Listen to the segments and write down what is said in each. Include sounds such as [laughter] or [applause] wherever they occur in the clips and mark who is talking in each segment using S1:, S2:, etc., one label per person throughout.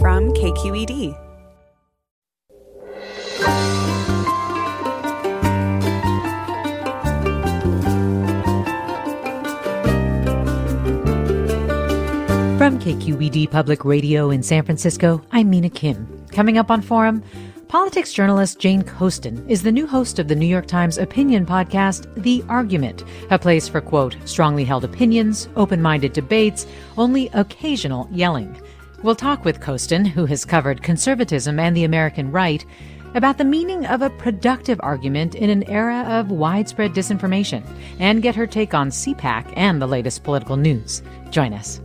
S1: From KQED.
S2: From KQED Public Radio in San Francisco, I'm Mina Kim. Coming up on Forum, politics journalist Jane Coaston is the new host of the New York Times opinion podcast, The Argument, a place for, quote, strongly held opinions, open minded debates, only occasional yelling. We'll talk with Coaston, who has covered conservatism and the American right, about the meaning of a productive argument in an era of widespread disinformation, and get her take on CPAC and the latest political news. Join us.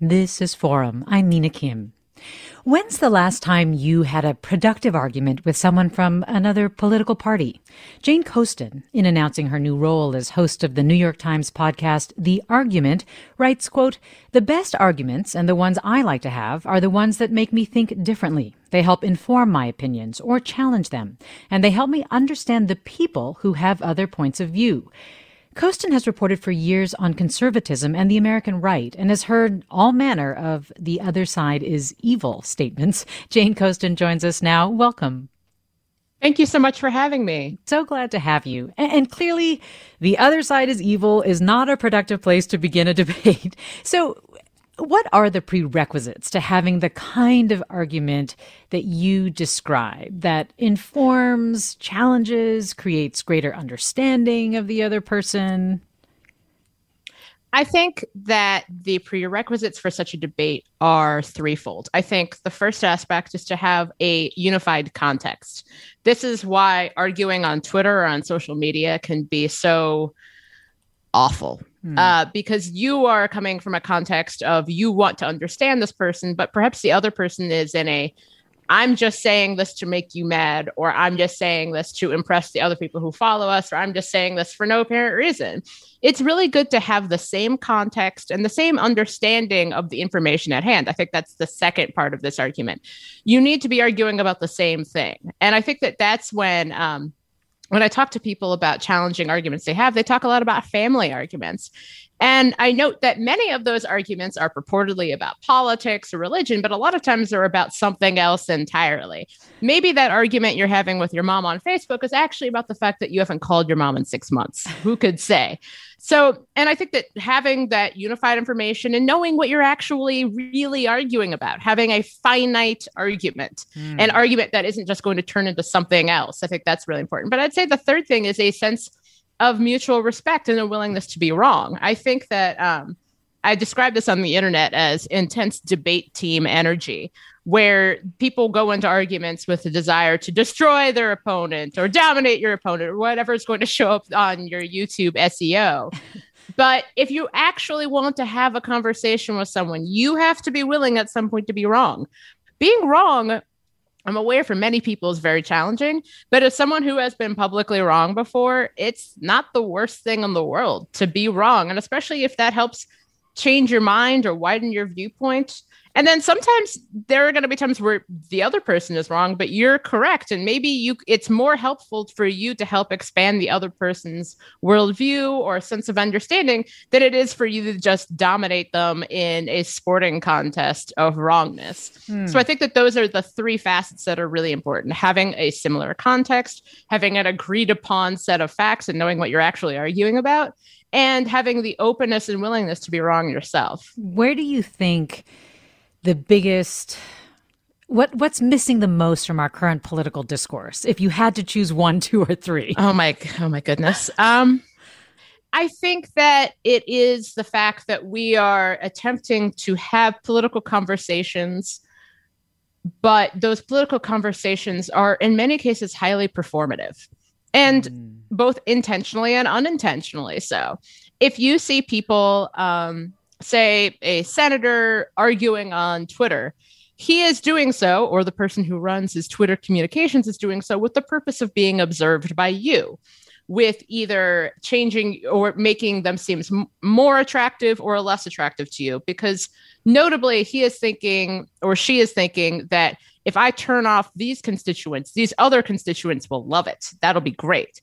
S2: This is Forum. I'm Mina Kim. When's the last time you had a productive argument with someone from another political party? Jane Coaston, in announcing her new role as host of the New York Times podcast, The Argument, writes, quote, The best arguments and the ones I like to have are the ones that make me think differently. They help inform my opinions or challenge them, and they help me understand the people who have other points of view. Coaston has reported for years on conservatism and the American right and has heard all manner of the other side is evil statements. [laughs] Jane Coaston joins us now. Welcome.
S3: Thank you so much for having me.
S2: So glad to have you. And, clearly, the other side is evil is not a productive place to begin a [laughs] debate. So, what are the prerequisites to having the kind of argument that you describe that informs, challenges, creates greater understanding of the other person?
S3: I think that the prerequisites for such a debate are threefold. I think the first aspect is to have a unified context. This is why arguing on Twitter or on social media can be so awful mm. uh, because you are coming from a context of you want to understand this person, but perhaps the other person is in a I'm just saying this to make you mad, or I'm just saying this to impress the other people who follow us, or I'm just saying this for no apparent reason. It's really good to have the same context and the same understanding of the information at hand. I think that's the second part of this argument. You need to be arguing about the same thing. And I think that that's when um, when I talk to people about challenging arguments they have, they talk a lot about family arguments. And I note that many of those arguments are purportedly about politics or religion, but a lot of times they're about something else entirely. Maybe that argument you're having with your mom on Facebook is actually about the fact that you haven't called your mom in six months. Who could say? So, and I think that having that unified information and knowing what you're actually really arguing about, having a finite argument, mm. an argument that isn't just going to turn into something else, I think that's really important. But I'd say the third thing is a sense of mutual respect and a willingness to be wrong. I think that um, I describe this on the internet as intense debate team energy, where people go into arguments with a desire to destroy their opponent or dominate your opponent or whatever is going to show up on your YouTube SEO. [laughs] but if you actually want to have a conversation with someone, you have to be willing at some point to be wrong. Being wrong, I'm aware for many people is very challenging, but as someone who has been publicly wrong before, it's not the worst thing in the world to be wrong. And especially if that helps change your mind or widen your viewpoint And then sometimes there are going to be times where the other person is wrong, but you're correct. And maybe you it's more helpful for you to help expand the other person's worldview or sense of understanding than it is for you to just dominate them in a sporting contest of wrongness. Hmm. So I think that those are the three facets that are really important. Having a similar context, having an agreed upon set of facts and knowing what you're actually arguing about, and having the openness and willingness to be wrong yourself.
S2: Where do you think the biggest what what's missing the most from our current political discourse if you had to choose one [laughs] two or three?
S3: Oh my oh my goodness. Um i think that it is the fact that we are attempting to have political conversations but those political conversations are in many cases highly performative and mm. both intentionally and unintentionally so. If you see people um say a senator arguing on Twitter, he is doing so, or the person who runs his Twitter communications is doing so with the purpose of being observed by you, with either changing or making them seem more attractive or less attractive to you. Because notably, he is thinking, or she is thinking, that if I turn off these constituents, these other constituents will love it. That'll be great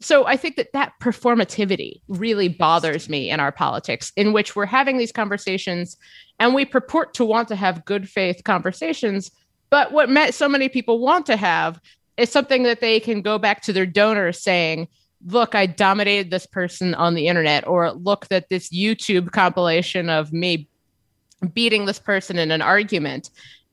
S3: so I think that that performativity really bothers me in our politics, in which we're having these conversations and we purport to want to have good faith conversations. But what so many people want to have is something that they can go back to their donors saying, look, I dominated this person on the internet, or look that this YouTube compilation of me beating this person in an argument.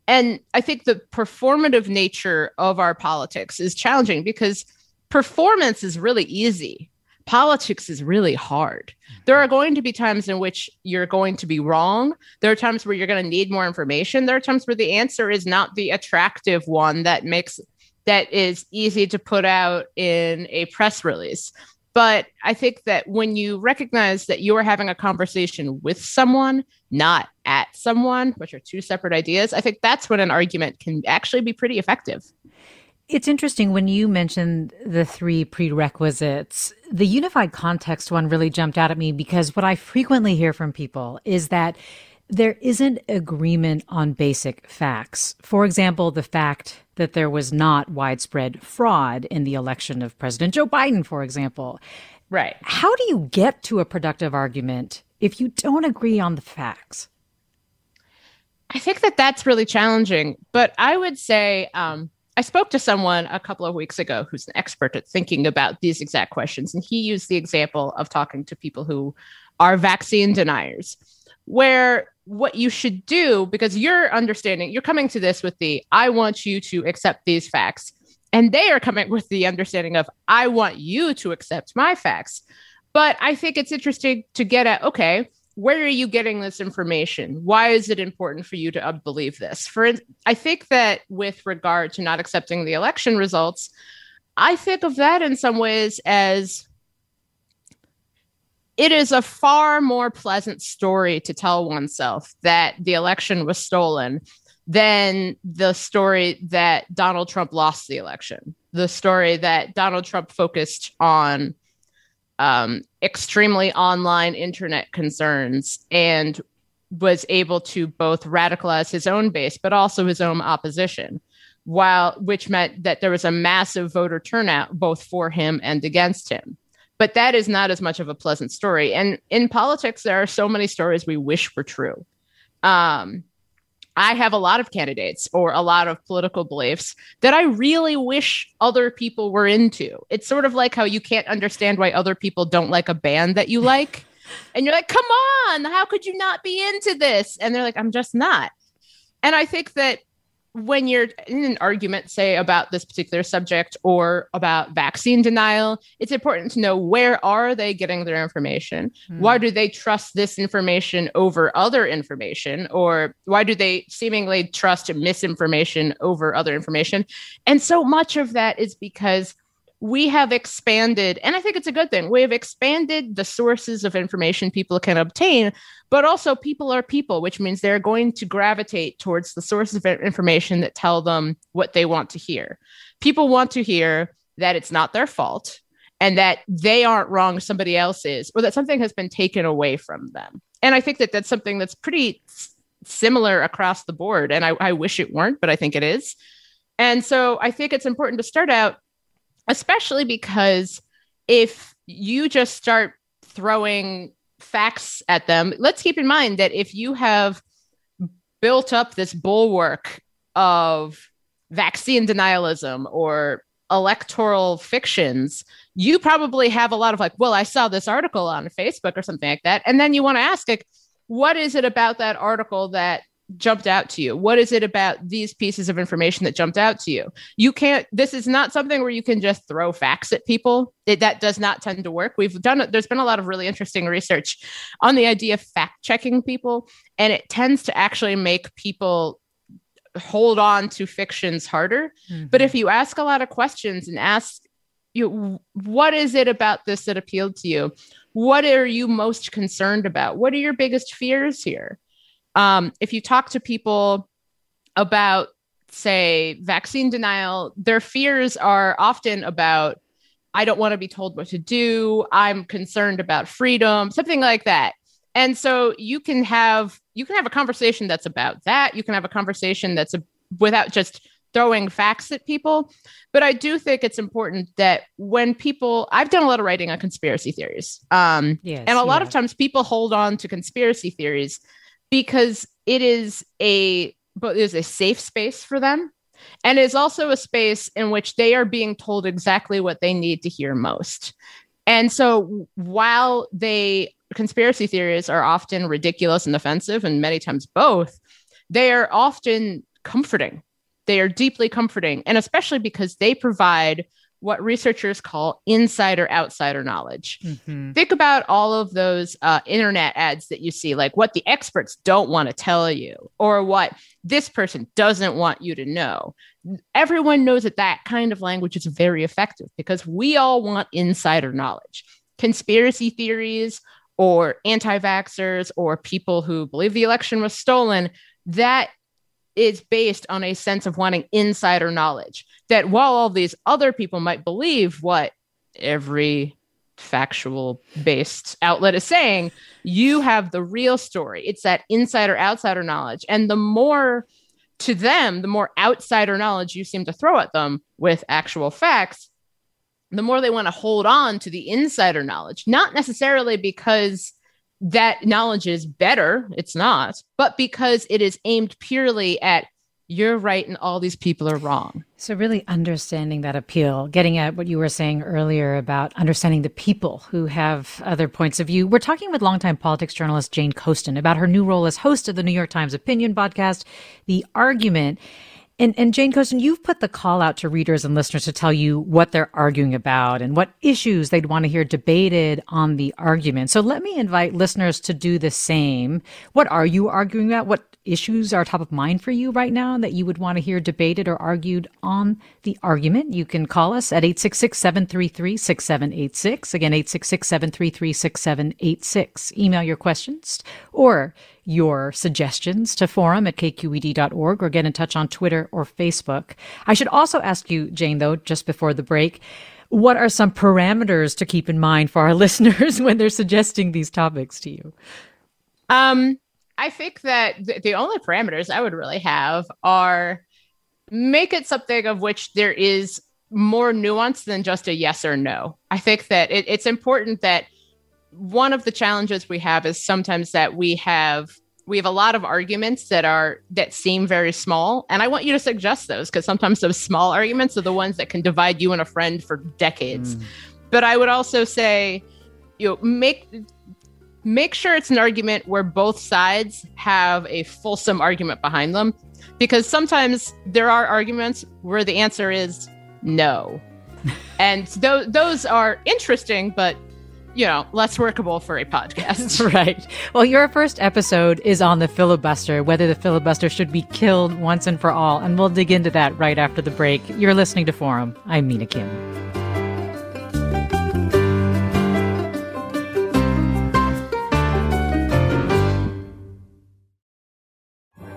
S3: And I think the performative nature of our politics is challenging because performance is really easy. Politics is really hard. There are going to be times in which you're going to be wrong. There are times where you're going to need more information. There are times where the answer is not the attractive one that makes that is easy to put out in a press release. But I think that when you recognize that you are having a conversation with someone, not at someone, which are two separate ideas, I think that's when an argument can actually be pretty effective.
S2: It's interesting when you mentioned the three prerequisites. The unified context one really jumped out at me because what I frequently hear from people is that there isn't agreement on basic facts. For example, the fact that there was not widespread fraud in the election of President Joe Biden, for example.
S3: Right.
S2: How do you get to a productive argument if you don't agree on the facts?
S3: I think that that's really challenging, but I would say um, I spoke to someone a couple of weeks ago who's an expert at thinking about these exact questions. And he used the example of talking to people who are vaccine deniers, where what you should do, because you're understanding, you're coming to this with the, I want you to accept these facts. And they are coming with the understanding of, I want you to accept my facts. But I think it's interesting to get at, okay, where are you getting this information? Why is it important for you to believe this? For I think that with regard to not accepting the election results, I think of that in some ways as it is a far more pleasant story to tell oneself that the election was stolen than the story that Donald Trump lost the election. The story that Donald Trump focused on um, extremely online internet concerns and was able to both radicalize his own base but also his own opposition while which meant that there was a massive voter turnout both for him and against him. But that is not as much of a pleasant story. And in politics there are so many stories we wish were true. Um, I have a lot of candidates or a lot of political beliefs that I really wish other people were into. It's sort of like how you can't understand why other people don't like a band that you like. [laughs] and you're like, come on, how could you not be into this? And they're like, I'm just not. And I think that when you're in an argument, say about this particular subject or about vaccine denial, it's important to know where are they getting their information? Mm. Why do they trust this information over other information? Or why do they seemingly trust misinformation over other information? And so much of that is because we have expanded, and I think it's a good thing, we have expanded the sources of information people can obtain, but also people are people, which means they're going to gravitate towards the sources of information that tell them what they want to hear. People want to hear that it's not their fault and that they aren't wrong, somebody else is, or that something has been taken away from them. And I think that that's something that's pretty similar across the board. And I, I wish it weren't, but I think it is. And so I think it's important to start out, especially because if you just start throwing facts at them, let's keep in mind that if you have built up this bulwark of vaccine denialism or electoral fictions, you probably have a lot of like, well, I saw this article on Facebook or something like that. And then you want to ask, like, what is it about that article that jumped out to you? What is it about these pieces of information that jumped out to you? You can't, this is not something where you can just throw facts at people. It, that does not tend to work. We've done, there's been a lot of really interesting research on the idea of fact checking people, and it tends to actually make people hold on to fictions harder. Mm-hmm. But if you ask a lot of questions and ask, you, what is it about this that appealed to you? What are you most concerned about? What are your biggest fears here? Um, if you talk to people about, say, vaccine denial, their fears are often about, I don't want to be told what to do. I'm concerned about freedom, something like that. And so you can have you can have a conversation that's about that. You can have a conversation that's a, without just throwing facts at people. But I do think it's important that when people, I've done a lot of writing on conspiracy theories. Um, yes, and a lot of times people hold on to conspiracy theories because it is a but is a safe space for them. And is also a space in which they are being told exactly what they need to hear most. And so while they conspiracy theories are often ridiculous and offensive and many times both they are often comforting. They are deeply comforting. And especially because they provide what researchers call insider outsider knowledge. Mm-hmm. Think about all of those uh, internet ads that you see, like what the experts don't want to tell you, or what this person doesn't want you to know. Everyone knows that that kind of language is very effective because we all want insider knowledge. Conspiracy theories or anti vaxxers or people who believe the election was stolen, that is based on a sense of wanting insider knowledge. That while all these other people might believe what every factual based outlet is saying, you have the real story. It's that insider outsider knowledge. And the more to them, the more outsider knowledge you seem to throw at them with actual facts, the more they want to hold on to the insider knowledge, not necessarily because that knowledge is better. It's not, but because it is aimed purely at you're right and all these people are wrong.
S2: So, really understanding that appeal, getting at what you were saying earlier about understanding the people who have other points of view. We're talking with longtime politics journalist Jane Coaston about her new role as host of the New York Times opinion podcast, The Argument. And, and Jane Coaston, you've put the call out to readers and listeners to tell you what they're arguing about and what issues they'd want to hear debated on the argument. So let me invite listeners to do the same. What are you arguing about? What issues are top of mind for you right now that you would want to hear debated or argued on the argument? You can call us at 866 733 6786. Again, 866 733 6786. Email your questions or your suggestions to forum at kqed.org or get in touch on Twitter or Facebook. I should also ask you, Jane, though, just before the break, what are some parameters to keep in mind for our [laughs] listeners when they're suggesting these topics to you?
S3: Um, I think that th- the only parameters I would really have are make it something of which there is more nuance than just a yes or no. I think that it, it's important that one of the challenges we have is sometimes that we have we have a lot of arguments that are that seem very small and i want you to suggest those because sometimes those small arguments are the ones that can divide you and a friend for decades mm. but i would also say you know make make sure it's an argument where both sides have a fulsome argument behind them because sometimes there are arguments where the answer is no [laughs] and th- those are interesting but you know, less workable for a podcast. [laughs]
S2: right. Well, your first episode is on the filibuster, whether the filibuster should be killed once and for all. And we'll dig into that right after the break. You're listening to Forum. I'm Mina Kim.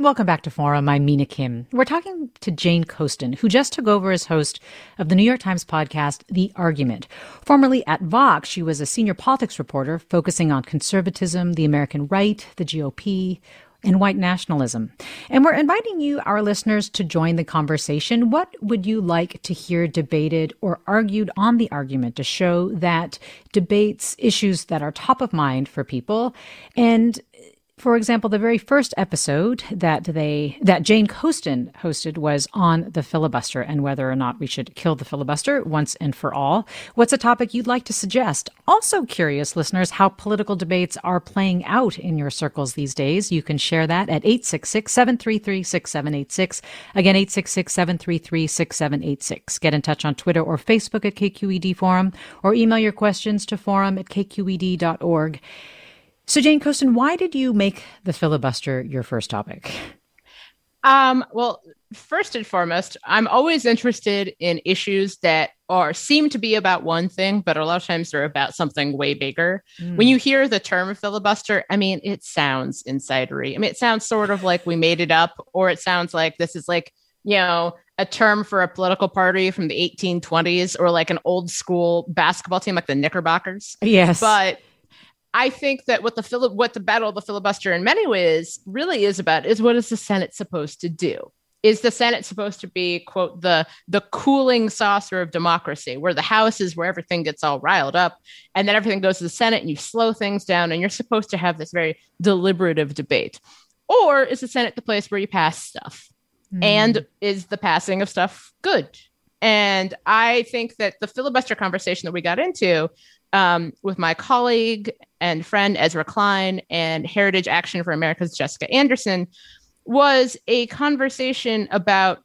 S2: Welcome back to Forum. I'm Mina Kim. We're talking to Jane Coaston, who just took over as host of the New York Times podcast, The Argument. Formerly at Vox, she was a senior politics reporter focusing on conservatism, the American right, the GOP, and white nationalism. And we're inviting you, our listeners, to join the conversation. What would you like to hear debated or argued on the argument to show that debates issues that are top of mind for people and for example, the very first episode that they that Jane Coaston hosted was on the filibuster and whether or not we should kill the filibuster once and for all. What's a topic you'd like to suggest? Also curious listeners how political debates are playing out in your circles these days. You can share that at 866-733-6786. Again 866-733-6786. Get in touch on Twitter or Facebook at KQED Forum or email your questions to forum at kqed.org. So, Jane Coaston, why did you make the filibuster your first topic?
S3: Um, well, first and foremost, I'm always interested in issues that are seem to be about one thing, but a lot of times they're about something way bigger. Mm. When you hear the term filibuster, I mean, it sounds insidery. I mean, it sounds sort of like we made it up, or it sounds like this is like, you know, a term for a political party from the 1820s or like an old school basketball team like the Knickerbockers.
S2: Yes.
S3: But I think that what the fili- what the battle of the filibuster in many ways really is about is what is the Senate supposed to do? Is the Senate supposed to be quote the the cooling saucer of democracy, where the House is where everything gets all riled up, and then everything goes to the Senate and you slow things down, and you're supposed to have this very deliberative debate, or is the Senate the place where you pass stuff? Mm. And is the passing of stuff good? And I think that the filibuster conversation that we got into um, with my colleague and friend Ezra Klein and Heritage Action for America's Jessica Anderson was a conversation about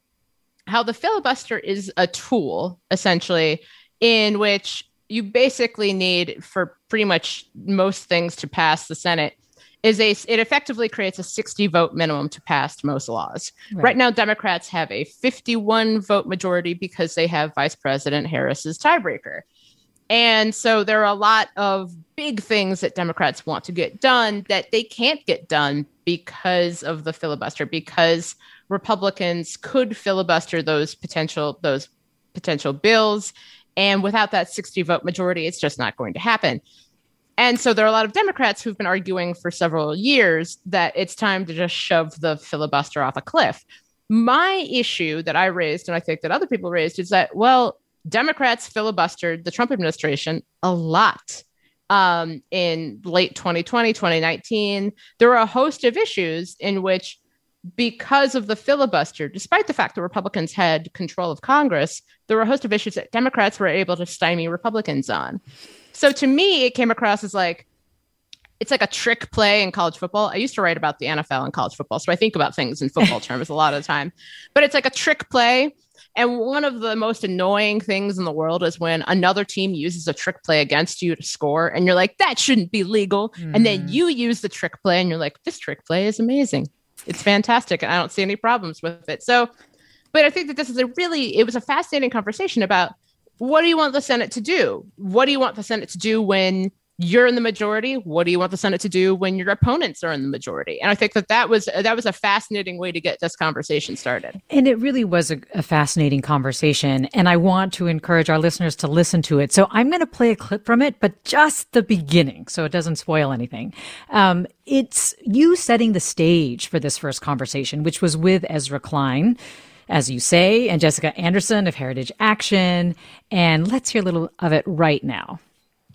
S3: how the filibuster is a tool, essentially, in which you basically need for pretty much most things to pass the Senate is a it effectively creates a 60 vote minimum to pass most laws. Right. right. now Democrats have a 51 vote majority because they have Vice President Harris's tiebreaker. And so there are a lot of big things that Democrats want to get done that they can't get done because of the filibuster, because Republicans could filibuster those potential those potential bills. And without that 60 vote majority, it's just not going to happen. And so there are a lot of Democrats who've been arguing for several years that it's time to just shove the filibuster off a cliff. My issue that I raised, and I think that other people raised, is that, well, Democrats filibustered the Trump administration a lot um, in late 2020, 2019. There were a host of issues in which, because of the filibuster, despite the fact that Republicans had control of Congress, there were a host of issues that Democrats were able to stymie Republicans on. So to me, it came across as like, it's like a trick play in college football. I used to write about the NFL and college football, so I think about things in football [laughs] terms a lot of the time. But it's like a trick play and one of the most annoying things in the world is when another team uses a trick play against you to score, and you're like, that shouldn't be legal. Mm. And then hmm. you use the trick play, and you're like, this trick play is amazing. It's fantastic. And I don't see any problems with it. So, but I think that this is a really, it was a fascinating conversation about what do you want the Senate to do? What do you want the Senate to do when you're in the majority what do you want the senate to do when your opponents are in the majority and i think that that was that was a fascinating way to get this conversation started
S2: and it really was a, a fascinating conversation and i want to encourage our listeners to listen to it so i'm going to play a clip from it but just the beginning so it doesn't spoil anything um, it's you setting the stage for this first conversation which was with ezra klein as you say, and Jessica Anderson of Heritage Action. And let's hear a little of it right now.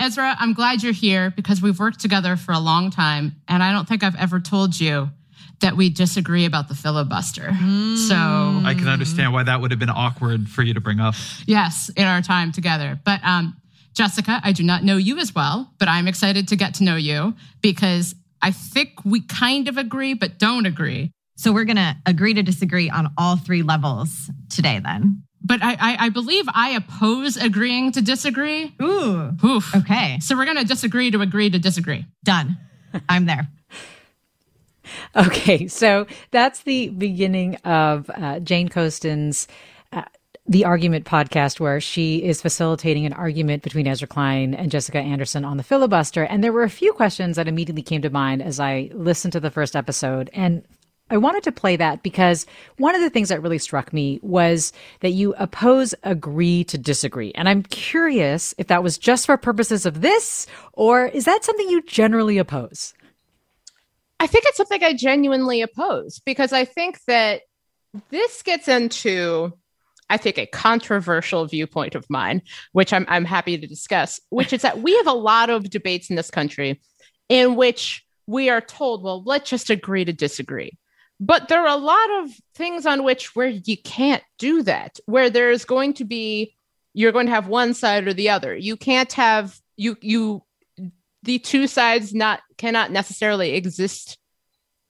S1: Ezra, I'm glad you're here because we've worked together for a long time. And I don't think I've ever told you that we disagree about the filibuster. Mm. So
S4: I can understand why that would have been awkward for you to bring up.
S1: Yes, in our time together. But um, Jessica, I do not know you as well, but I'm excited to get to know you because I think we kind of agree, but don't agree
S5: So we're going to agree to disagree on all three levels today then.
S1: But I, I, I believe I oppose agreeing to disagree.
S5: Ooh.
S1: Oof.
S5: Okay.
S1: So we're going to disagree to agree to disagree.
S5: Done. [laughs] I'm there.
S2: Okay, so that's the beginning of uh, Jane Coaston's uh, The Argument podcast, where she is facilitating an argument between Ezra Klein and Jessica Anderson on the filibuster. And there were a few questions that immediately came to mind as I listened to the first episode. And I wanted to play that because one of the things that really struck me was that you oppose agree to disagree. And I'm curious if that was just for purposes of this, or is that something you generally oppose?
S3: I think it's something I genuinely oppose because I think that this gets into, I think, a controversial viewpoint of mine, which I'm, I'm happy to discuss, which is that we have a lot of debates in this country in which we are told, well, let's just agree to disagree. But there are a lot of things on which where you can't do that, where there's going to be, you're going to have one side or the other. You can't have, you, you, the two sides not cannot necessarily exist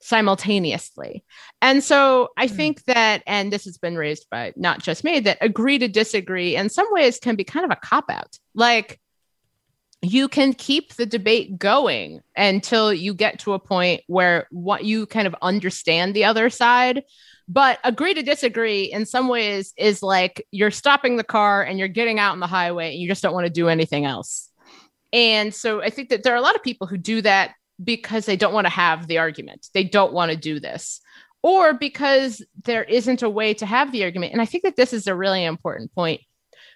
S3: simultaneously. And so I mm. think that, and this has been raised by not just me, that agree to disagree in some ways can be kind of a cop out. Like you can keep the debate going until you get to a point where what you kind of understand the other side. But agree to disagree in some ways is like you're stopping the car and you're getting out on the highway and you just don't want to do anything else. And so I think that there are a lot of people who do that because they don't want to have the argument. They don't want to do this. Or because there isn't a way to have the argument. And I think that this is a really important point.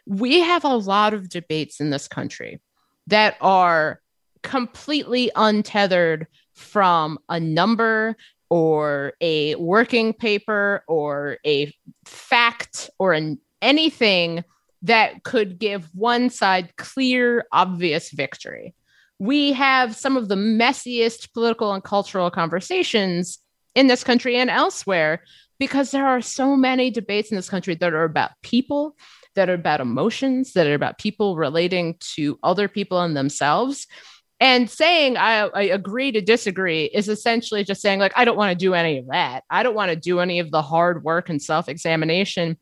S3: We have a lot of debates in this country that are completely untethered from a number or a working paper or a fact or an, anything that could give one side clear, obvious victory. We have some of the messiest political and cultural conversations in this country and elsewhere because there are so many debates in this country that are about people, that are about emotions, that are about people relating to other people and themselves. And saying I, I agree to disagree is essentially just saying, like, I don't want to do any of that. I don't want to do any of the hard work and self examination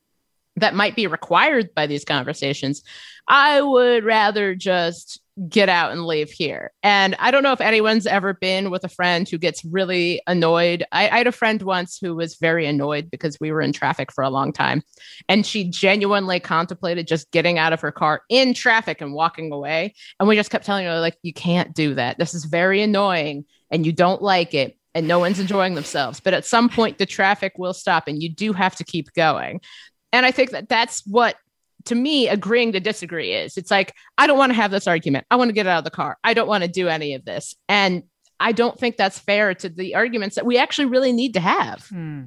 S3: that might be required by these conversations. I would rather just get out and leave here. And I don't know if anyone's ever been with a friend who gets really annoyed. I, I, had a friend once who was very annoyed because we were in traffic for a long time. And she genuinely contemplated just getting out of her car in traffic and walking away. And we just kept telling her, like, you can't do that. This is very annoying and you don't like it. And no one's enjoying themselves. But at some point, the traffic will stop and you do have to keep going. And I think that that's what to me agreeing to disagree is it's like i don't want to have this argument i want to get out of the car i don't want to do any of this and i don't think that's fair to the arguments that we actually really need to have
S2: hmm.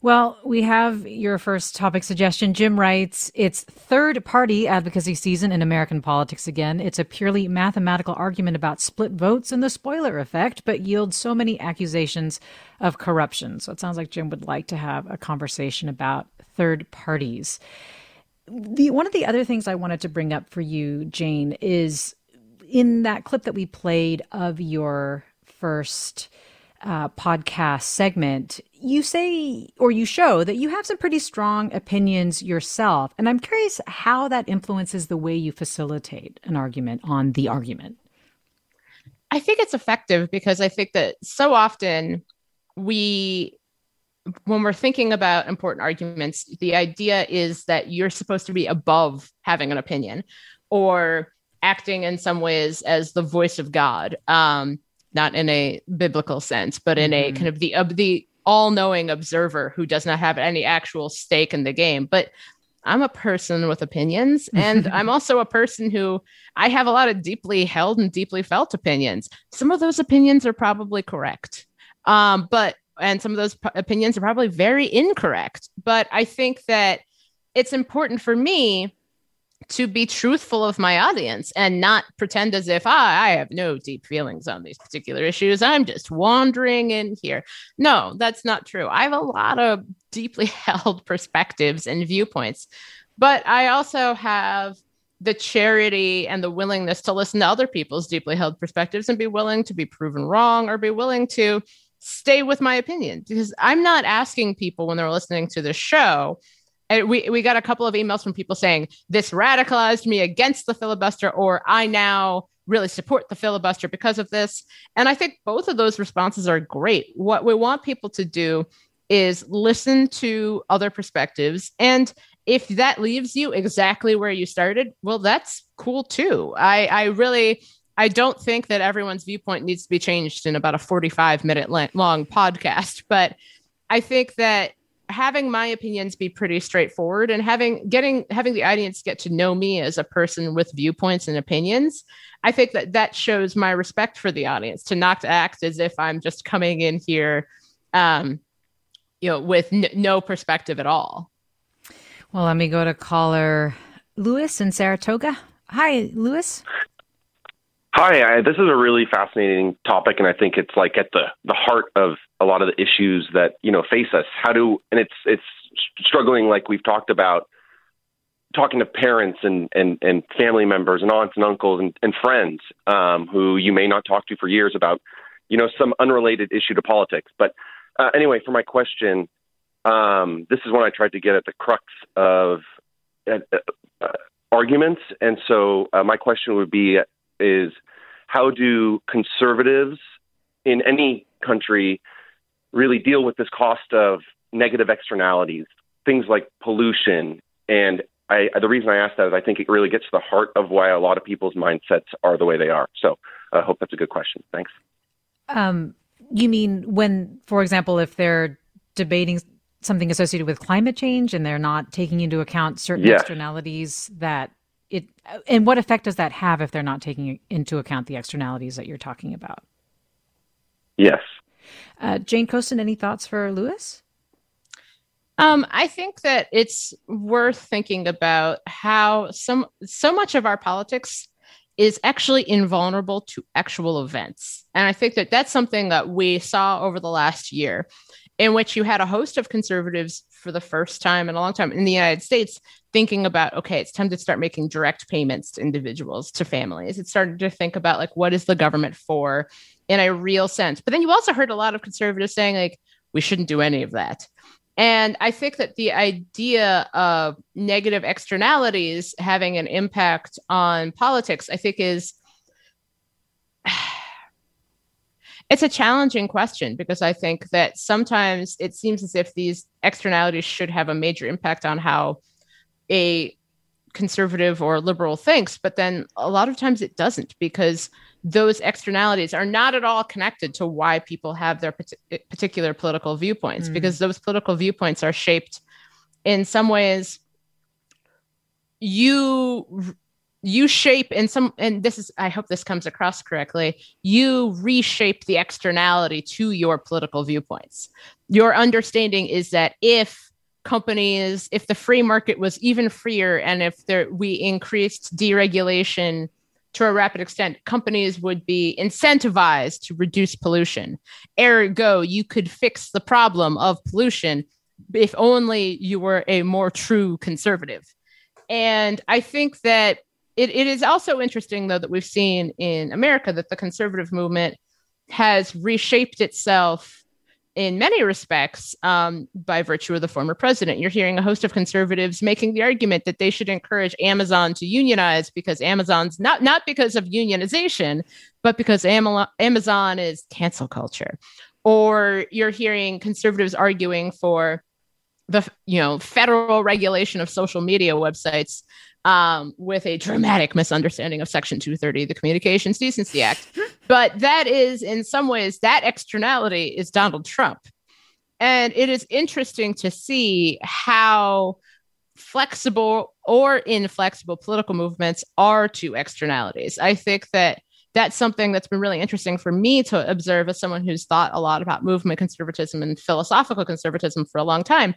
S2: Well, we have your first topic suggestion. Jim writes, it's third party advocacy season in American politics again. It's a purely mathematical argument about split votes and the spoiler effect, but yields so many accusations of corruption. So it sounds like Jim would like to have a conversation about third parties the one of the other things I wanted to bring up for you, Jane, is in that clip that we played of your first uh, podcast segment, you say or you show that you have some pretty strong opinions yourself. And I'm curious how that influences the way you facilitate an argument on the argument.
S3: I think it's effective because I think that so often we when we're thinking about important arguments, the idea is that you're supposed to be above having an opinion or acting in some ways as the voice of God, um, not in a biblical sense, but in mm-hmm. a kind of the uh, the all knowing observer who does not have any actual stake in the game. But I'm a person with opinions, [laughs] and I'm also a person who I have a lot of deeply held and deeply felt opinions. Some of those opinions are probably correct. Um, but and some of those p- opinions are probably very incorrect. But I think that it's important for me to be truthful of my audience and not pretend as if ah, I have no deep feelings on these particular issues. I'm just wandering in here. No, that's not true. I have a lot of deeply [laughs] held perspectives and viewpoints, but I also have the charity and the willingness to listen to other people's deeply held perspectives and be willing to be proven wrong or be willing to stay with my opinion because I'm not asking people when they're listening to the show. And we, we got a couple of emails from people saying this radicalized me against the filibuster, or I now really support the filibuster because of this. And I think both of those responses are great. What we want people to do is listen to other perspectives. And if that leaves you exactly where you started, well, that's cool too. I, I really I don't think that everyone's viewpoint needs to be changed in about a 45 minute long podcast, but I think that having my opinions be pretty straightforward and having getting having the audience get to know me as a person with viewpoints and opinions i think that that shows my respect for the audience to not act as if i'm just coming in here um you know with n- no perspective at all.
S2: Well let me go to caller lewis in saratoga. Hi lewis
S6: Hi, I, this is a really fascinating topic, and I think it's like at the the heart of a lot of the issues that you know face us. How do and it's it's struggling like we've talked about, talking to parents and and and family members and aunts and uncles and, and friends um, who you may not talk to for years about, you know, some unrelated issue to politics. But uh, anyway, for my question, um, this is when I tried to get at the crux of uh, uh, arguments, and so uh, my question would be is how do conservatives in any country really deal with this cost of negative externalities, things like pollution. And I, the reason I ask that is I think it really gets to the heart of why a lot of people's mindsets are the way they are. So I hope that's a good question. Thanks.
S2: Um, you mean when, for example, if they're debating something associated with climate change and they're not taking into account certain yes. externalities that it and what effect does that have if they're not taking into account the externalities that you're talking about?
S6: Yes.
S2: Uh, Jane Coaston, any thoughts for Lewis?
S3: Um, I think that it's worth thinking about how some so much of our politics is actually invulnerable to actual events, and I think that that's something that we saw over the last year, in which you had a host of conservatives for the first time in a long time in the United States thinking about okay it's time to start making direct payments to individuals to families. It started to think about like what is the government for in a real sense. But then you also heard a lot of conservatives saying like we shouldn't do any of that. And i think that the idea of negative externalities having an impact on politics i think is it's a challenging question because I think that sometimes it seems as if these externalities should have a major impact on how a conservative or liberal thinks, but then a lot of times it doesn't because those externalities are not at all connected to why people have their particular political viewpoints, mm. because those political viewpoints are shaped in some ways. You you shape in some and this is i hope this comes across correctly you reshape the externality to your political viewpoints. Your understanding is that if companies if the free market was even freer and if there we increased deregulation to a rapid extent companies would be incentivized to reduce pollution. Ergo you could fix the problem of pollution if only you were a more true conservative. And i think that it, it is also interesting though that we've seen in america that the conservative movement has reshaped itself in many respects um, by virtue of the former president. You're hearing a host of conservatives making the argument that they should encourage Amazon to unionize because Amazon's not not because of unionization, but because Amazon is cancel culture. Or you're hearing conservatives arguing for the you know federal regulation of social media websites um, with a dramatic misunderstanding of Section 230 the Communications Decency Act. but that is, in some ways, that externality is Donald Trump. And it is interesting to see how flexible or inflexible political movements are to externalities. I think that that's something that's been really interesting for me to observe as someone who's thought a lot about movement conservatism and philosophical conservatism for a long time,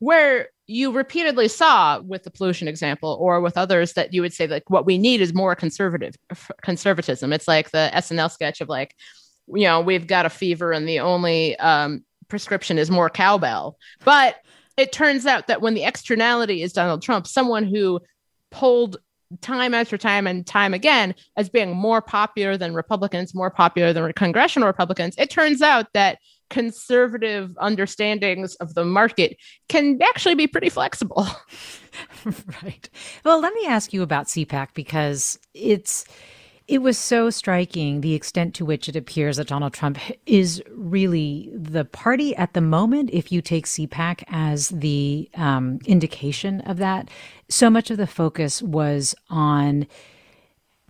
S3: where you repeatedly saw with the pollution example or with others that you would say like what we need is more conservative conservatism. It's like the SNL sketch of like, you know, we've got a fever and the only um, prescription is more cowbell. But it turns out that when the externality is Donald Trump, someone who pulled time after time and time again as being more popular than Republicans, more popular than congressional Republicans, it turns out that conservative understandings of the market can actually be pretty flexible. [laughs]
S2: right. Well, let me ask you about CPAC because it's it was so striking the extent to which it appears that Donald Trump is really the party at the moment. If you take CPAC as the um, indication of that, so much of the focus was on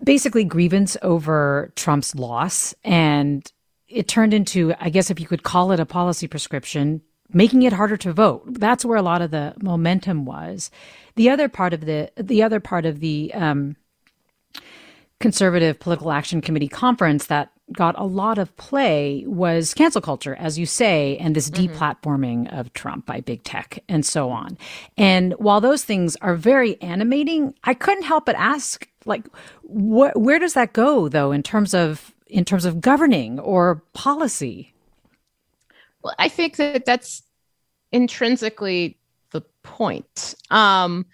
S2: basically grievance over Trump's loss. And it turned into, I guess, if you could call it a policy prescription, making it harder to vote. That's where a lot of the momentum was. The other part of the the other part of the um, conservative political action committee conference that got a lot of play was cancel culture, as you say, and this mm-hmm. deplatforming of Trump by big tech and so on. And while those things are very animating, I couldn't help but ask, like, wh- where does that go, though, in terms of in terms of governing or policy?
S3: Well, I think that that's intrinsically the point. Um,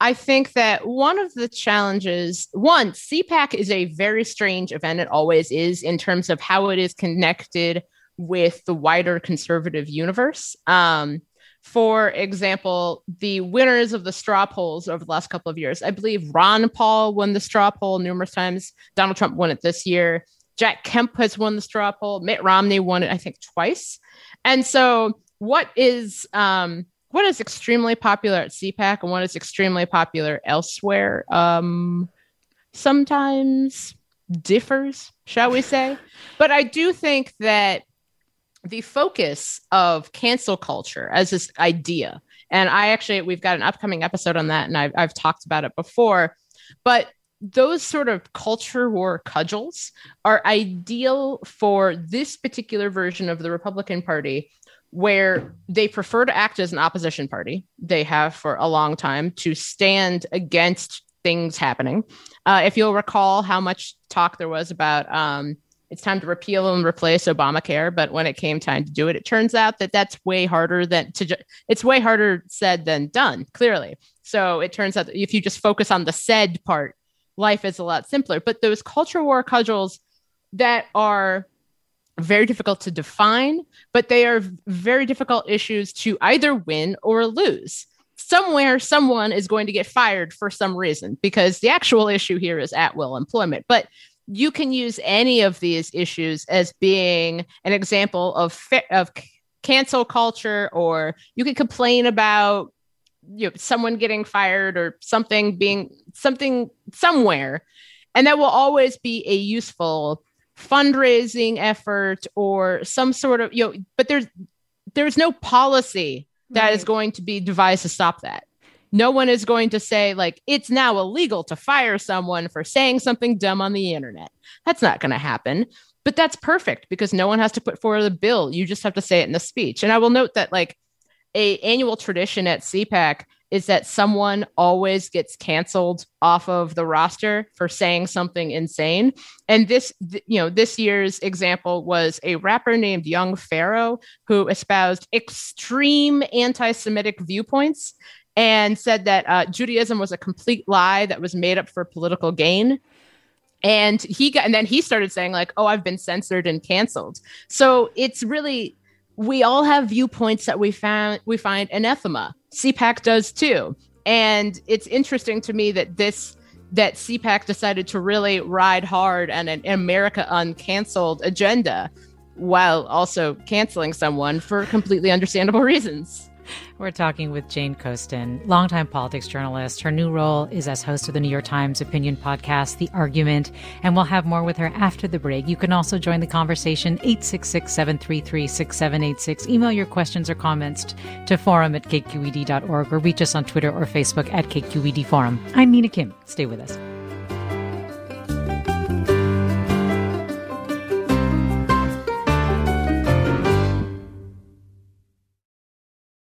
S3: I think that one of the challenges, one, CPAC is a very strange event. It always is in terms of how it is connected with the wider conservative universe. Um, for example, the winners of the straw polls over the last couple of years, I believe Ron Paul won the straw poll numerous times. Donald Trump won it this year. Jack Kemp has won the straw poll. Mitt Romney won it, I think, twice. And so, what is um, what is extremely popular at CPAC and what is extremely popular elsewhere um, sometimes differs, shall we say. but I do think that the focus of cancel culture as this idea, and I actually, we've got an upcoming episode on that, and I've, I've talked about it before, but those sort of culture war cudgels are ideal for this particular version of the Republican Party where they prefer to act as an opposition party. They have for a long time to stand against things happening. Uh, if you'll recall how much talk there was about um, it's time to repeal and replace Obamacare, but when it came time to do it, it turns out that that's way harder than to. Ju- it's way harder said than done. Clearly, so it turns out that if you just focus on the said part, life is a lot simpler. But those culture war cudgels that are very difficult to define, but they are very difficult issues to either win or lose. Somewhere, someone is going to get fired for some reason because the actual issue here is at will employment. But you can use any of these issues as being an example of of cancel culture, or you can complain about you know someone getting fired or something being something somewhere, and that will always be a useful fundraising effort or some sort of you know but there's there's no policy that right. is going to be devised to stop that. No one is going to say like it's now illegal to fire someone for saying something dumb on the internet. That's not going to happen. But that's perfect because no one has to put forward a bill. You just have to say it in the speech. And i will note that like a annual tradition at cpac is that someone always gets canceled off of the roster for saying something insane. And this, you know, this year's example was a rapper named Young Pharaoh who espoused extreme anti Semitic viewpoints and said that uh, Judaism was a complete lie that was made up for political gain and he got and then he started saying like oh i've been censored and canceled so it's really we all have viewpoints that we found we find anathema CPAC does too. And it's interesting to me that this that CPAC decided to really ride hard on an America uncanceled agenda while also canceling someone for completely understandable reasons. [laughs]
S2: We're talking with Jane Coaston, longtime politics journalist. Her new role is as host of the New York Times opinion podcast, The Argument, and we'll have more with her after the break. You can also join the conversation 866 733 6786. Email your questions or comments to forum at kqed.org or reach us on Twitter or Facebook at KQED Forum. I'm Mina Kim. Stay with us.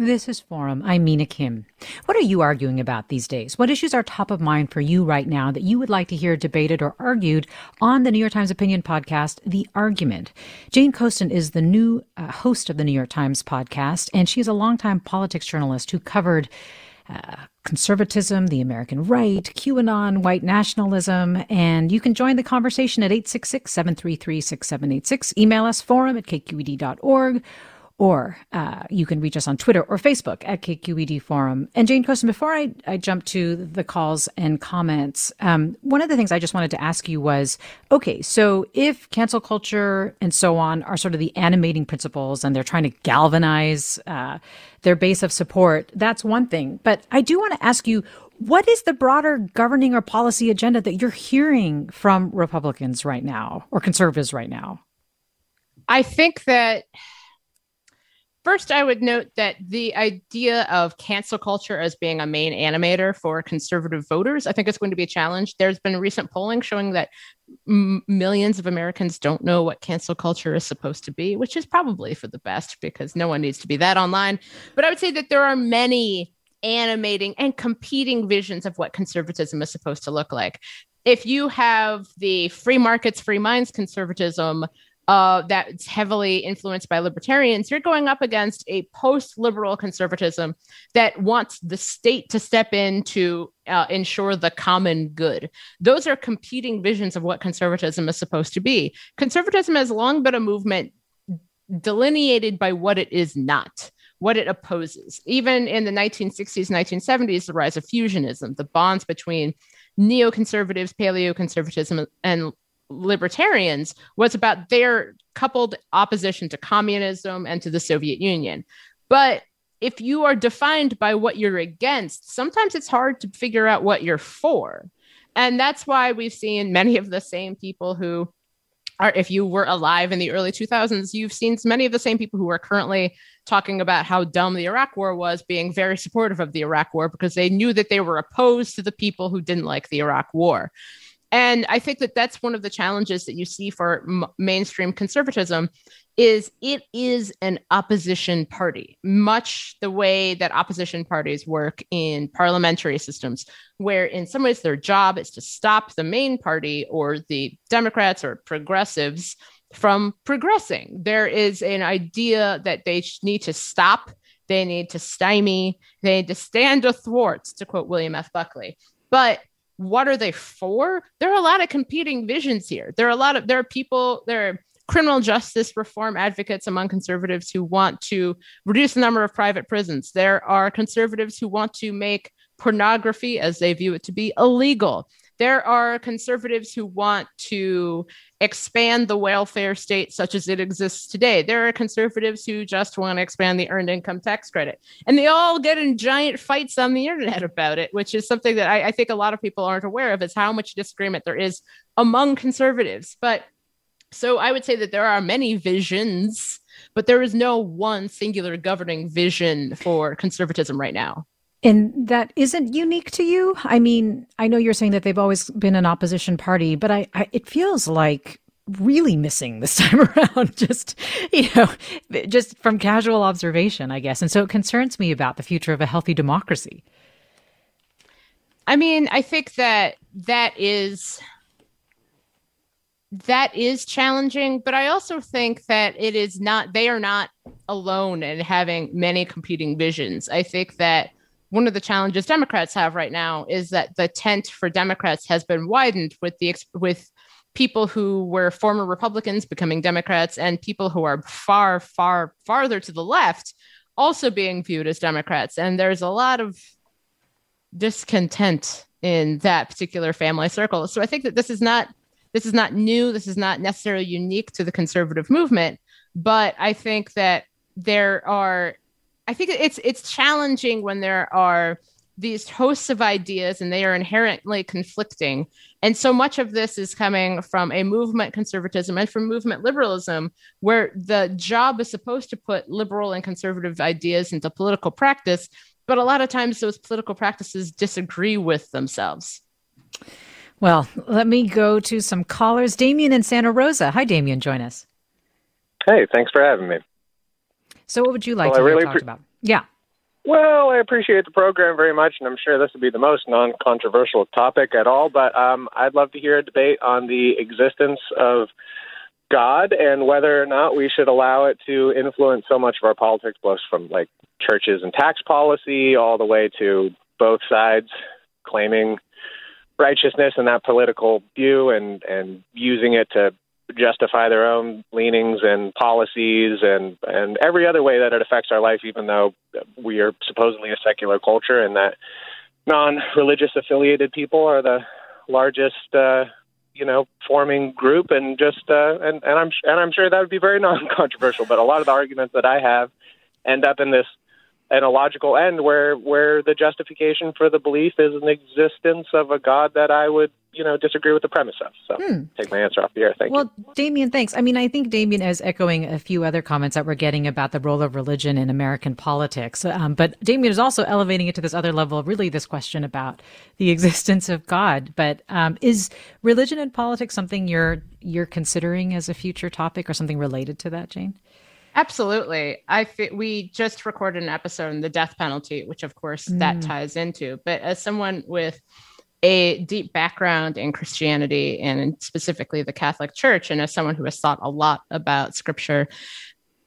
S2: This is Forum. I'm Mina Kim. What are you arguing about these days? What issues are top of mind for you right now that you would like to hear debated or argued on the New York Times opinion podcast, The Argument? Jane Coaston is the new uh, host of the New York Times podcast, and she is a longtime politics journalist who covered uh, conservatism, the American right, QAnon, white nationalism. And you can join the conversation at 866 733 6786. Email us forum at kqed.org or uh, you can reach us on Twitter or Facebook at KQED Forum. And Jane Coaston, before I, I jump to the calls and comments, um, one of the things I just wanted to ask you was okay, so if cancel culture and so on are sort of the animating principles and they're trying to galvanize uh, their base of support, that's one thing. But I do want to ask you, what is the broader governing or policy agenda that you're hearing from Republicans right now or conservatives right now?
S3: I think that First, I would note that the idea of cancel culture as being a main animator for conservative voters, I think is going to be a challenge. There's been recent polling showing that m- millions of Americans don't know what cancel culture is supposed to be, which is probably for the best because no one needs to be that online. But I would say that there are many animating and competing visions of what conservatism is supposed to look like. If you have the free markets, free minds conservatism, uh, that's heavily influenced by libertarians, you're going up against a post liberal conservatism that wants the state to step in to uh, ensure the common good. Those are competing visions of what conservatism is supposed to be. Conservatism has long been a movement delineated by what it is not what it opposes. Even in the 1960s, 1970s, the rise of fusionism, the bonds between neoconservatives, paleoconservatism, and libertarians was about their coupled opposition to communism and to the Soviet Union. But if you are defined by what you're against, sometimes it's hard to figure out what you're for. And that's why we've seen many of the same people who are, if you were alive in the early 2000s, you've seen many of the same people who are currently talking about how dumb the Iraq war was, being very supportive of the Iraq war because they knew that they were opposed to the people who didn't like the Iraq war. And I think that that's one of the challenges that you see for m- mainstream conservatism is it is an opposition party, much the way that opposition parties work in parliamentary systems, where in some ways their job is to stop the main party or the Democrats or progressives from progressing. There is an idea that they need to stop, they need to stymie, they need to stand athwart, to quote William F. Buckley. But what are they for? There are a lot of competing visions here. There are a lot of there are people, there are criminal justice reform advocates among conservatives who want to reduce the number of private prisons. There are conservatives who want to make pornography, as they view it to be, illegal. There are conservatives who want to expand the welfare state such as it exists today. There are conservatives who just want to expand the earned income tax credit. And they all get in giant fights on the internet about it, which is something that I, I think a lot of people aren't aware of, is how much disagreement there is among conservatives. But so I would say that there are many visions, but there is no one singular governing vision for conservatism right now.
S2: And that isn't unique to you. I mean, I know you're saying that they've always been an opposition party, but I, I it feels like really missing this [laughs] time around just you know just from casual observation i guess. And so it concerns me about the future of a healthy democracy.
S3: I mean i think that that is that is challenging but i also think that it is not they are not alone in having many competing visions. I think that one of the challenges Democrats have right now is that the tent for Democrats has been widened with the with people who were former Republicans becoming Democrats and people who are far far farther to the left also being viewed as Democrats and there's a lot of discontent in that particular family circle. So I think that this is not this is not new, this is not necessarily unique to the conservative movement, but I think that there are I think it's it's challenging when there are these hosts of ideas and they are inherently conflicting. And so much of this is coming from a movement conservatism and from movement liberalism, where the job is supposed to put liberal and conservative ideas into political practice. But a lot of times those political practices disagree with themselves.
S2: Well, let me go to some callers. Damien in Santa Rosa. Hi, Damien. Join us.
S7: Hey, thanks for having me.
S2: So, what would you like
S7: well,
S2: to
S7: really
S2: talk
S7: pre-
S2: about? Yeah.
S7: Well, I appreciate the program very much, and I'm sure this would be the most non controversial topic at all. But um, I'd love to hear a debate on the existence of God and whether or not we should allow it to influence so much of our politics, both from like churches and tax policy, all the way to both sides claiming righteousness and that political view and and using it to justify their own leanings and policies and and every other way that it affects our life even though we are supposedly a secular culture and that non-religious affiliated people are the largest uh you know forming group and just uh and and I'm and I'm sure that would be very [laughs] non-controversial but a lot of the arguments that I have end up in this and a logical end where where the justification for the belief is an existence of a God that I would you know disagree with the premise of. So hmm. take my answer off the air. Thank
S2: well,
S7: you.
S2: Well, Damien, thanks. I mean, I think Damien is echoing a few other comments that we're getting about the role of religion in American politics. Um, but Damien is also elevating it to this other level really this question about the [laughs] existence of God. But um, is religion and politics something you're you're considering as a future topic or something related to that, Jane?
S3: Absolutely. I fi- we just recorded an episode on the death penalty, which of course mm. that ties into. But as someone with a deep background in Christianity and specifically the Catholic Church, and as someone who has thought a lot about scripture,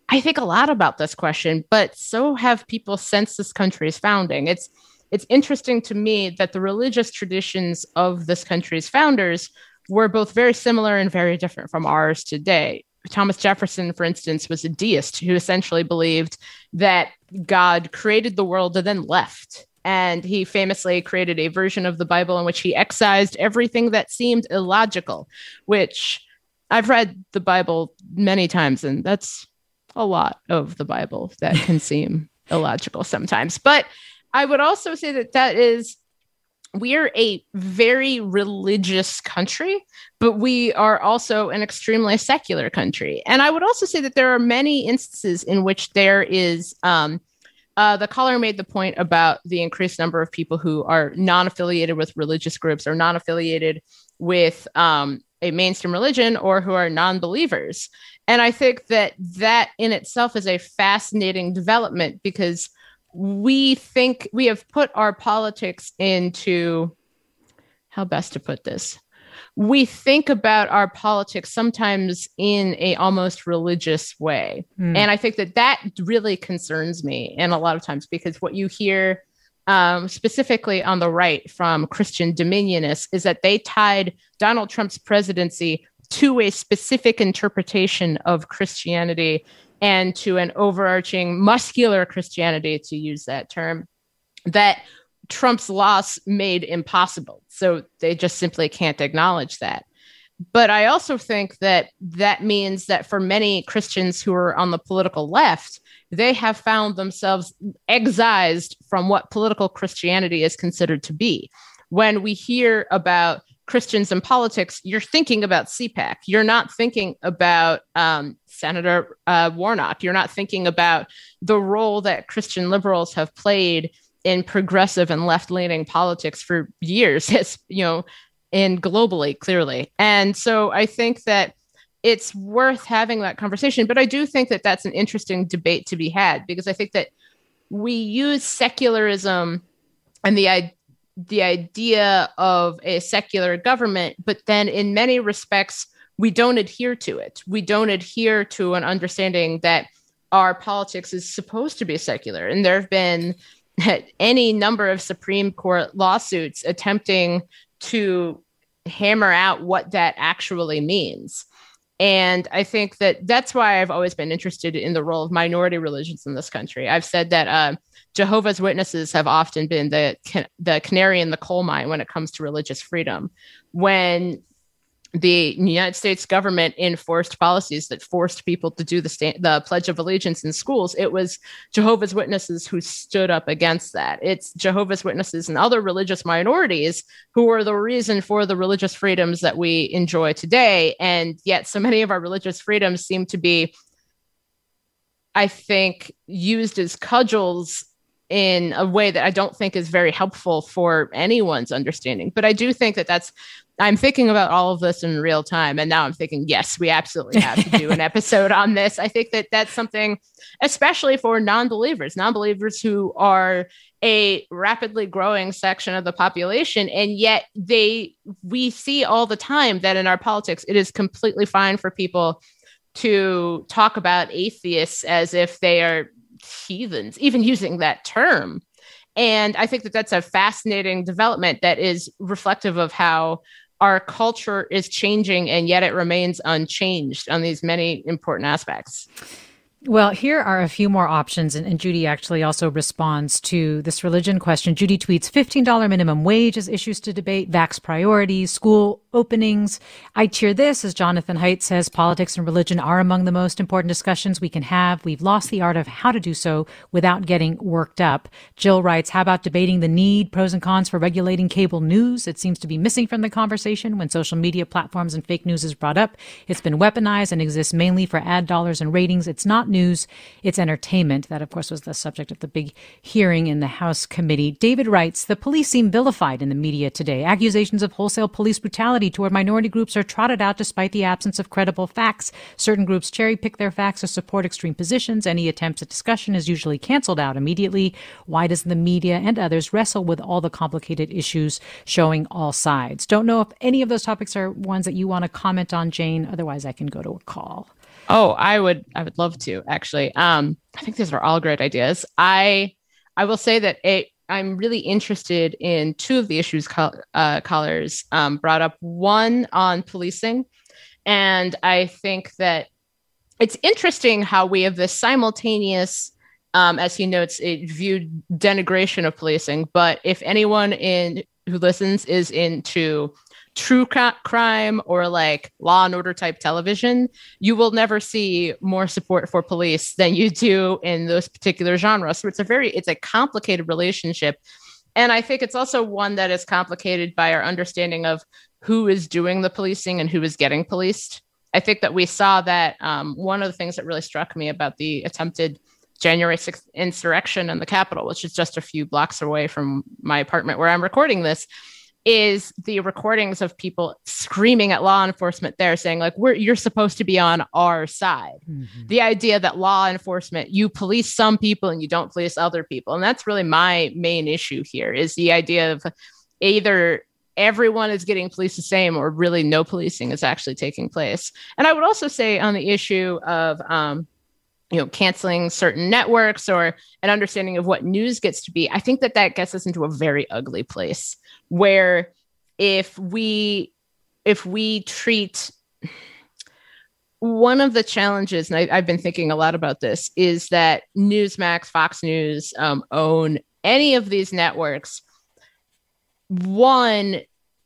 S3: I think a lot about this question, but so have people since this country's founding. It's it's interesting to me that the religious traditions of this country's founders were both very similar and very different from ours today. Thomas Jefferson, for instance, was a deist who essentially believed that God created the world and then left. And he famously created a version of the Bible in which he excised everything that seemed illogical, which I've read the Bible many times, and that's a lot of the Bible that can [laughs] seem illogical sometimes. But I would also say that that is we're a very religious country, but we are also an extremely secular country. And I would also say that there are many instances in which there is. Um, uh, the caller made the point about the increased number of people who are non-affiliated with religious groups or non-affiliated with um, a mainstream religion or who are non-believers. And i think that that in itself is a fascinating development because we think we have put our politics into how best to put this we think about our politics sometimes in a almost religious way mm. and i think that that really concerns me and a lot of times because what you hear um, specifically on the right from christian dominionists is that they tied donald trump's presidency to a specific interpretation of christianity and to an overarching muscular Christianity, to use that term, that Trump's loss made impossible. So they just simply can't acknowledge that. But I also think that that means that for many Christians who are on the political left, they have found themselves excised from what political Christianity is considered to be. When we hear about Christians in politics, you're thinking about CPAC. You're not thinking about um, Senator uh, Warnock. You're not thinking about the role that Christian liberals have played in progressive and left-leaning politics for years, [laughs] you know, and globally, clearly. And so I think that it's worth having that conversation. But I do think that that's an interesting debate to be had because I think that we use secularism and the the idea of a secular government, but then in many respects, we don't adhere to it. We don't adhere to an understanding that our politics is supposed to be secular. And there have been [laughs] any number of Supreme Court lawsuits attempting to hammer out what that actually means. And I think that that's why I've always been interested in the role of minority religions in this country. I've said that uh, Jehovah's Witnesses have often been the the canary in the coal mine when it comes to religious freedom. When the United States government enforced policies that forced people to do the sta- the Pledge of Allegiance in schools, it was Jehovah's Witnesses who stood up against that. It's Jehovah's Witnesses and other religious minorities who are the reason for the religious freedoms that we enjoy today. And yet, so many of our religious freedoms seem to be, I think, used as cudgels in a way that I don't think is very helpful for anyone's understanding. But I do think that that's I'm thinking about all of this in real time. And now I'm thinking, yes, we absolutely have to do an [laughs] episode on this. I think that that's something, especially for non believers, non believers who are a rapidly growing section of the population. And yet they, we see all the time that in our politics, it is completely fine for people to talk about atheists as if they are heathens, even using that term. And I think that that's a fascinating development that is reflective of how our culture is changing and yet it remains unchanged on these many important aspects.
S2: Well, here are a few more options, and, and, Judy actually also responds to this religion question. Judy tweets $15 minimum wage as issues to debate, vax priorities, school openings. I cheer this, as Jonathan Haidt says, politics and religion are among the most important discussions we can have. We've lost the art of how to do so without getting worked up. Jill writes, How about debating the need, pros and cons for regulating cable news? It seems to be missing from the conversation when social media platforms and fake news is brought up. It's been weaponized and exists mainly for ad dollars and ratings. It's not news, it's entertainment. That, of course, was the subject of the big hearing in the House committee. David writes The police seem vilified in the media today. Accusations of wholesale police brutality toward minority groups are trotted out despite the absence of credible facts. Certain groups cherry pick their facts to support extreme positions. Any attempts at discussion is usually canceled out immediately. Why does the media and others wrestle with all the complicated issues showing all sides? Don't know if any of those topics are ones that you want to comment on, Jane. Otherwise, I can go to a call.
S3: Oh, I would I would love to actually. Um, I think these are all great ideas. I I will say that it, I'm really interested in two of the issues uh, callers um, brought up. One on policing, and I think that it's interesting how we have this simultaneous, um, as he notes, it viewed denigration of policing. But if anyone in who listens is into true crime or like law and order type television, you will never see more support for police than you do in those particular genres. So it's a very it's a complicated relationship. And I think it's also one that is complicated by our understanding of who is doing the policing and who is getting policed. I think that we saw that um, one of the things that really struck me about the attempted January 6th insurrection in the Capitol, which is just a few blocks away from my apartment where I'm recording this, is the recordings of people screaming at law enforcement there saying like we're you're supposed to be on our side. Mm-hmm. the idea that law enforcement you police some people and you don't police other people. And that's really my main issue here is the idea of either everyone is getting policed the same or really no policing is actually taking place. And i would also say on the issue of um, you know canceling certain networks or an understanding of what news gets to be i think that that gets us into a very ugly place where if we if we treat one of the challenges, and I, have been thinking a lot about this, is that Newsmax, Fox News um, own any of these networks. One,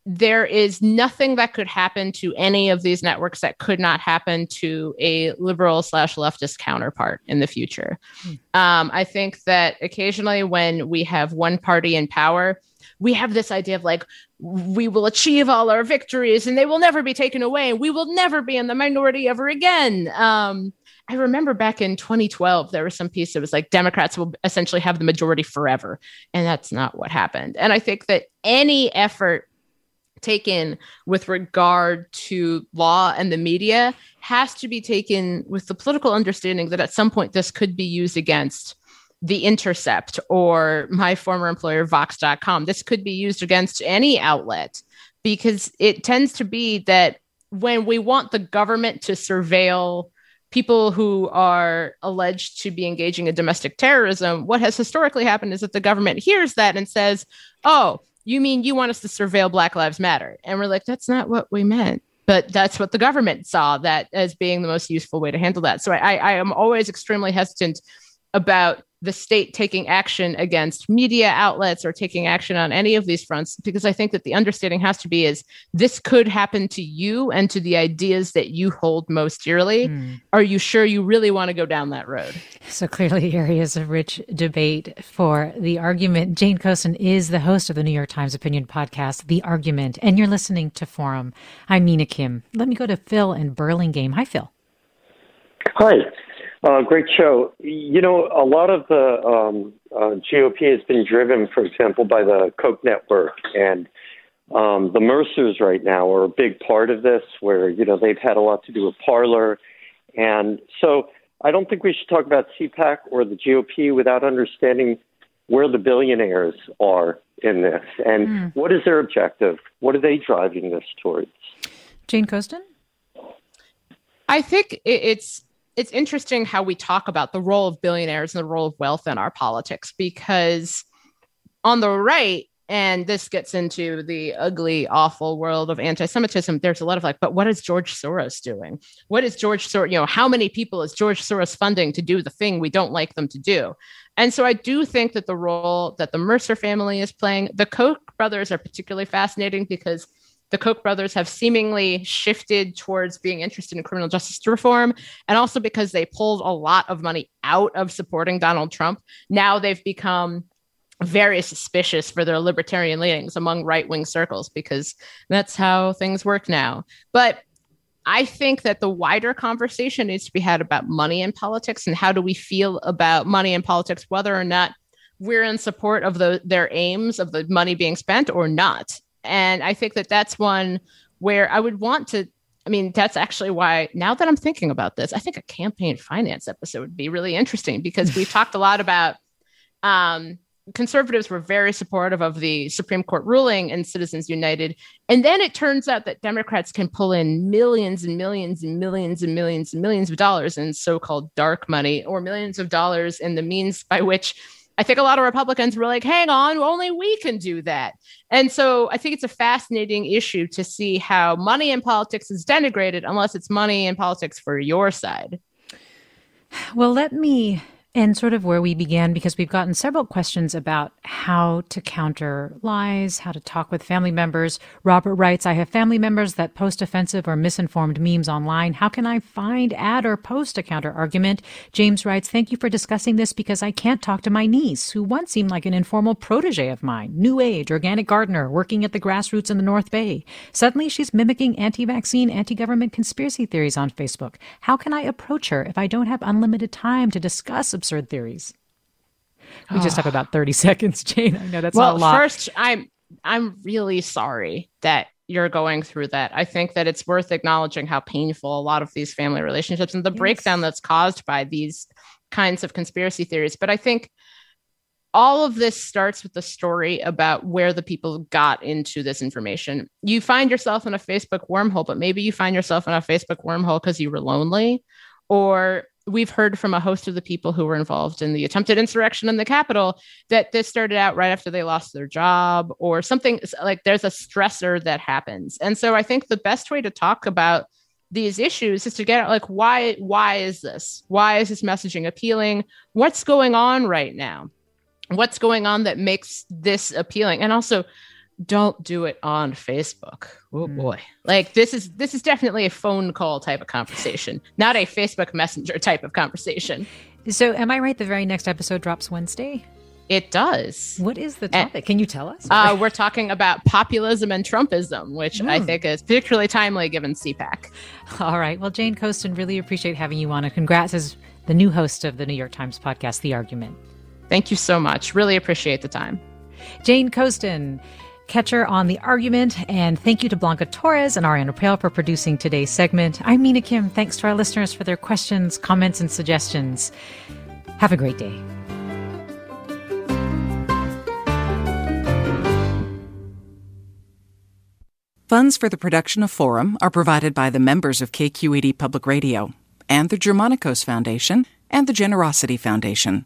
S3: there is nothing that could happen to any of these networks that could not happen to a liberal slash leftist counterpart in the future. Hmm. Um, I think that occasionally when we have one party in power, we have this idea of like we will achieve all our victories and they will never be taken away and we will never be in the minority ever again. Um, i remember back in 2012 there was some piece that was like democrats will essentially have the majority forever. And that's not what happened. And i think that any effort taken with regard to law and the media has to be taken with the political understanding that at some point this could be used against the Intercept or my former employer, Vox.com. This could be used against any outlet because it tends to be that when we want the government to surveil people who are alleged to be engaging in domestic terrorism, what has historically happened is that the government hears that and says, Oh, you mean you want us to surveil Black Lives Matter? And we're like, That's not what we meant. But that's what the government saw that as being the most useful way to handle that. So I, I am always extremely hesitant about the state taking action against media outlets or taking action on any of these fronts because i think that the understanding has to be is this could happen to you and to the ideas that you hold most dearly. Mm. are you sure you really want to go down that road?
S2: So clearly areas of rich debate for the argument. Jane coaston is the host of the new york times opinion podcast the argument and you're listening to forum. I'm mina kim. Let me go to phil in burlingame. Hi phil.
S8: Hi uh, great show. You know, a lot of the um, uh, GOP has been driven, for example, by the Koch network and Um, the Mercers right now are a big part of this, where you know they've had a lot to do with Parler, and so I don't think we should talk about CPAC or the GOP without understanding where the billionaires are in this and mm. what is their objective. What are they driving this towards?
S2: Jane Coaston.
S3: I think it's it's interesting how we talk about the role of billionaires and the role of wealth in our politics because on the right and this gets into the ugly awful world of anti-semitism there's a lot of like but what is george soros doing? What is george soros you know how many people is george soros funding to do the thing we don't like them to do? And so i do think that the role that the mercer family is playing the koch brothers are particularly fascinating because the Koch brothers have seemingly shifted towards being interested in criminal justice reform. And also because they pulled a lot of money out of supporting Donald Trump, now they've become very suspicious for their libertarian leanings among right wing circles because that's how things work now. But I think that the wider conversation needs to be had about money in politics and how do we feel about money in politics, whether or not we're in support of the, their aims of the money being spent or not. And I think that that's one where I would want to. I mean, that's actually why now that I'm thinking about this, I think a campaign finance episode would be really interesting because we've talked a lot about um, conservatives were very supportive of the Supreme Court ruling and Citizens United. And then it turns out that Democrats can pull in millions and millions and millions and millions and millions of dollars in so called dark money or millions of dollars in the means by which I think a lot of Republicans were like, hang on, only we can do that. And so I think it's a fascinating issue to see how money in politics is denigrated unless it's money in politics for your side.
S2: Well, let me and sort of where we began because we've gotten several questions about how to counter lies, how to talk with family members. Robert writes, I have family members that post offensive or misinformed memes online. How can I find, add, or post a counter argument? James writes, Thank you for discussing this because I can't talk to my niece, who once seemed like an informal protege of mine, new age, organic gardener, working at the grassroots in the North Bay. Suddenly she's mimicking anti vaccine, anti government conspiracy theories on Facebook. How can I approach her if I don't have unlimited time to discuss absurd theories. We just have about 30 [laughs] seconds, Jane. I know that's
S3: well,
S2: a lot.
S3: First, I'm I'm really sorry that you're going through that. I think that it's worth acknowledging how painful a lot of these family relationships and the yes. breakdown that's caused by these kinds of conspiracy theories. But I think all of this starts with the story about where the people got into this information. You find yourself in a Facebook wormhole, but maybe you find yourself in a Facebook wormhole because you were lonely or we've heard from a host of the people who were involved in the attempted insurrection in the Capitol that this started out right after they lost their job or something like there's a stressor that happens. And so I think the best way to talk about these issues is to get like why why is this? Why is this messaging appealing? What's going on right now? What's going on that makes this appealing? And also don't do it on Facebook. Oh mm. boy. Like this is this is definitely a phone call type of conversation, not a Facebook Messenger type of conversation.
S2: So am I right the very next episode drops Wednesday?
S3: It does.
S2: What is the topic? And, Can you tell us?
S3: Uh, we're talking about populism and Trumpism, which mm. I think is particularly timely given CPAC. [laughs]
S2: All right. Well, Jane Coaston, really appreciate having you on. And congrats as the new host of the New York Times podcast, The Argument.
S3: Thank you so much. Really appreciate the time.
S2: Jane Coaston Catcher on the argument. And thank you to Blanca Torres and Ariana Pale for producing today's segment. I'm Mina Kim. Thanks to our listeners for their questions, comments, and suggestions. Have a great day.
S9: Funds for the production of Forum are provided by the members of KQED Public Radio and the Germanacos Foundation and the Generosity Foundation.